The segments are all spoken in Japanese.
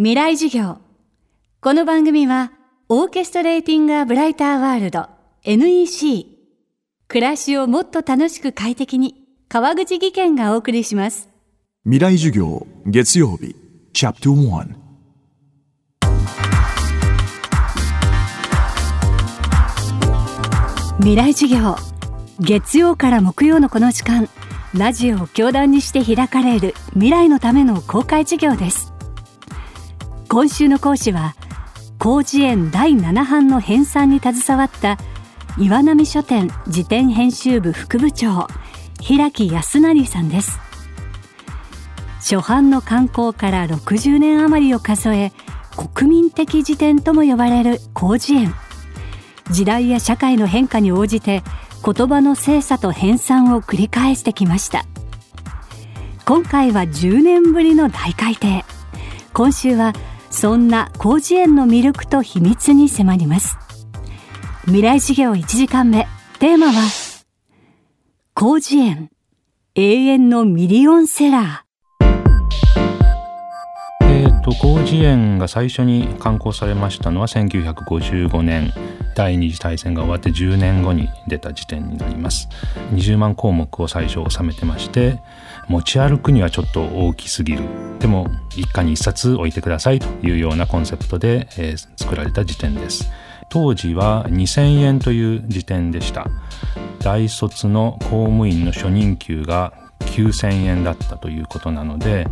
未来授業。この番組はオーケストレーティング・ア・ブライター・ワールド NEC 暮らしをもっと楽しく快適に川口義賢がお送りします。未来授業月曜日チャプター未来授業。月曜から木曜のこの時間ラジオを教壇にして開かれる未来のための公開授業です今週の講師は広辞苑第7版の編纂に携わった岩波書店辞典編集部副部長平木康成さんです。初版の刊行から60年余りを数え国民的辞典とも呼ばれる広辞苑。時代や社会の変化に応じて言葉の精査と編纂を繰り返してきました。今回は10年ぶりの大改訂。今週はそんな広辞苑の魅力と秘密に迫ります。未来事業1時間目。テーマは広辞苑。永遠のミリオンセラー。えーと、広辞苑が最初に刊行されましたのは1955年。第二次大戦が終わって10年後に出た時点になります。20万項目を最初収めてまして持ち歩くにはちょっと大きすぎる。でも一家に一冊置いてくださいというようなコンセプトで、えー、作られた辞典です。当時は2000円という辞典でした。大卒の公務員の初任給が9000円だったということなので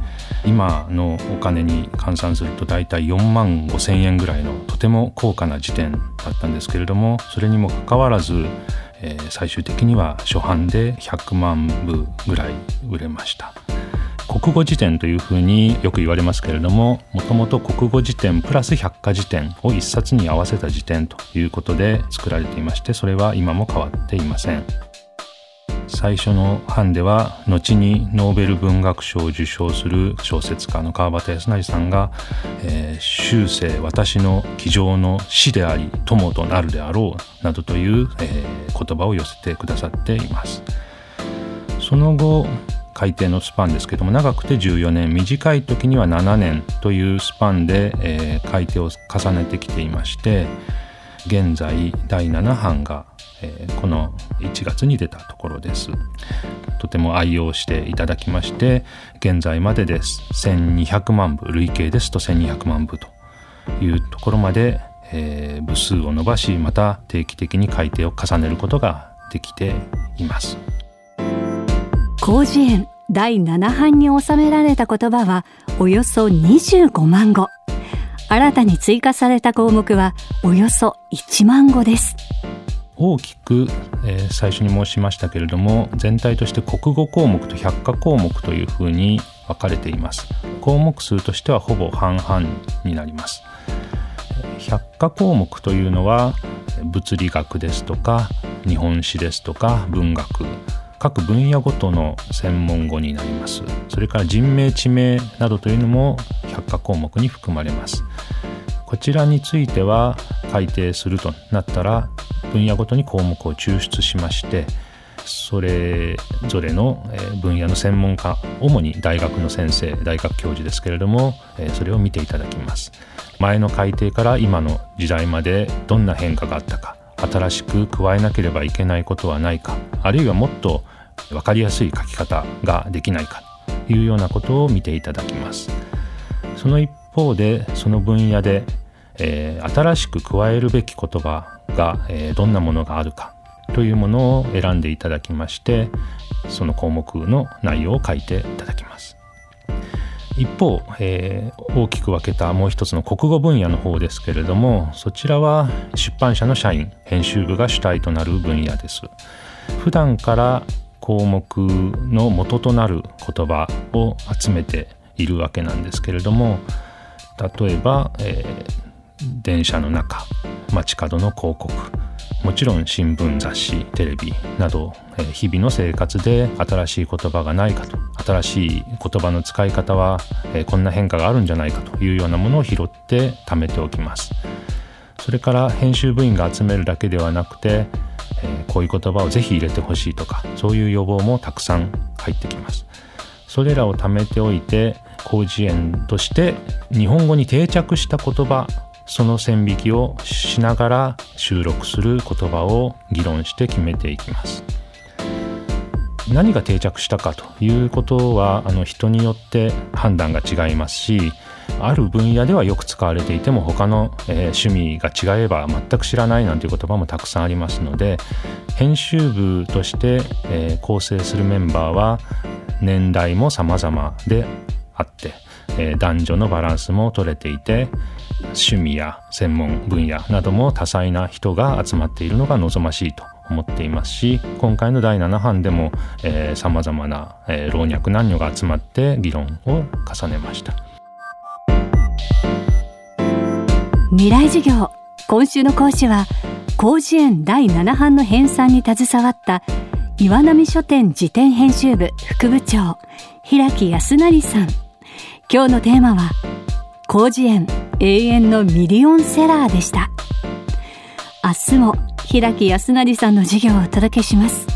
今のお金に換算すると大体4万5000円ぐらいのとても高価な辞典だったんですけれどもそれにもかかわらずえー、最終的には初版で100万部ぐらい売れました。国語辞典というふうによく言われますけれどももともと国語辞典プラス百科辞典を一冊に合わせた辞典ということで作られていましてそれは今も変わっていません。最初の版では後にノーベル文学賞を受賞する小説家の川端康成さんが「えー、終生私の机上の死であり友となるであろう」などという、えー、言葉を寄せてくださっています。その後改訂のスパンですけども長くて14年短い時には7年というスパンで、えー、改訂を重ねてきていまして現在第7版がえ、この1月に出たところです。とても愛用していただきまして現在までです1200万部累計ですと1200万部というところまで、えー、部数を伸ばしまた定期的に改訂を重ねることができています。広辞苑第7版に収められた言葉はおよそ25万語。新たに追加された項目はおよそ1万語です。大きく、えー、最初に申しましたけれども全体として国語項目と百科項目というふうに分かれています。項目数としてはほぼ半々になります。百科項目というのは物理学ですとか日本史ですとか文学各分野ごとの専門語になります。それから人名地名などというのも百科項目に含まれます。こちらについては改定するとなったら分野ごとに項目を抽出しましてそれぞれの分野の専門家主に大学の先生大学教授ですけれどもそれを見ていただきます。前の改定から今の時代までどんな変化があったか新しく加えなければいけないことはないかあるいはもっと分かりやすい書き方ができないかというようなことを見ていただきます。その一方でその分野で、えー、新しく加えるべき言葉が、えー、どんなものがあるかというものを選んでいただきましてその項目の内容を書いていただきます。一方、えー、大きく分けたもう一つの国語分野の方ですけれどもそちらは出版社の社員編集部が主体となる分野です。普段から項目の元となる言葉を集めているわけなんですけれども例えば、えー、電車の中街角の広告もちろん新聞雑誌テレビなど日々の生活で新しい言葉がないかと新しい言葉の使い方はこんな変化があるんじゃないかというようなものを拾って貯めておきます。それから編集部員が集めるだけではなくてこういう言葉をぜひ入れてほしいとかそういう要望もたくさん入ってきます。それらを貯めておいて広辞苑として日本語に定着した言葉その線引きをしながら収録する言葉を議論して決めていきます。何が定着したかということはあの人によって判断が違いますしある分野ではよく使われていても他の、えー、趣味が違えば全く知らないなんていう言葉もたくさんありますので編集部として、えー、構成するメンバーは年代も様々であって、えー、男女のバランスも取れていて趣味や専門分野なども多彩な人が集まっているのが望ましいと思っていますし今回の第7版でもさまざまな、えー、老若男女が集まって議論を重ねました。未来授業今週の講師は広辞苑第7版の編纂に携わった岩波書店辞典編集部副部長平木康成さん。今日のテーマは広辞苑永遠のミリオンセラーでした。明日も平木康成さんの授業をお届けします。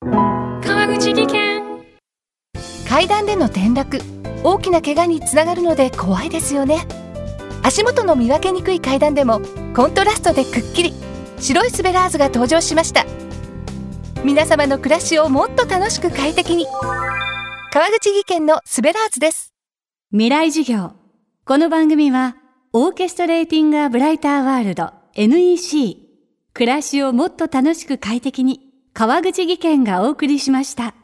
川口技研。階段での転落。大きな怪我につながるので怖いですよね。足元の見分けにくい階段でもコントラストでくっきり白いスベラーズが登場しました。皆様の暮らしをもっと楽しく快適に。川口技研のスベラーズです。未来授業。この番組はオーケストレーティング・ア・ブライター・ワールド NEC 暮らしをもっと楽しく快適に川口技研がお送りしました。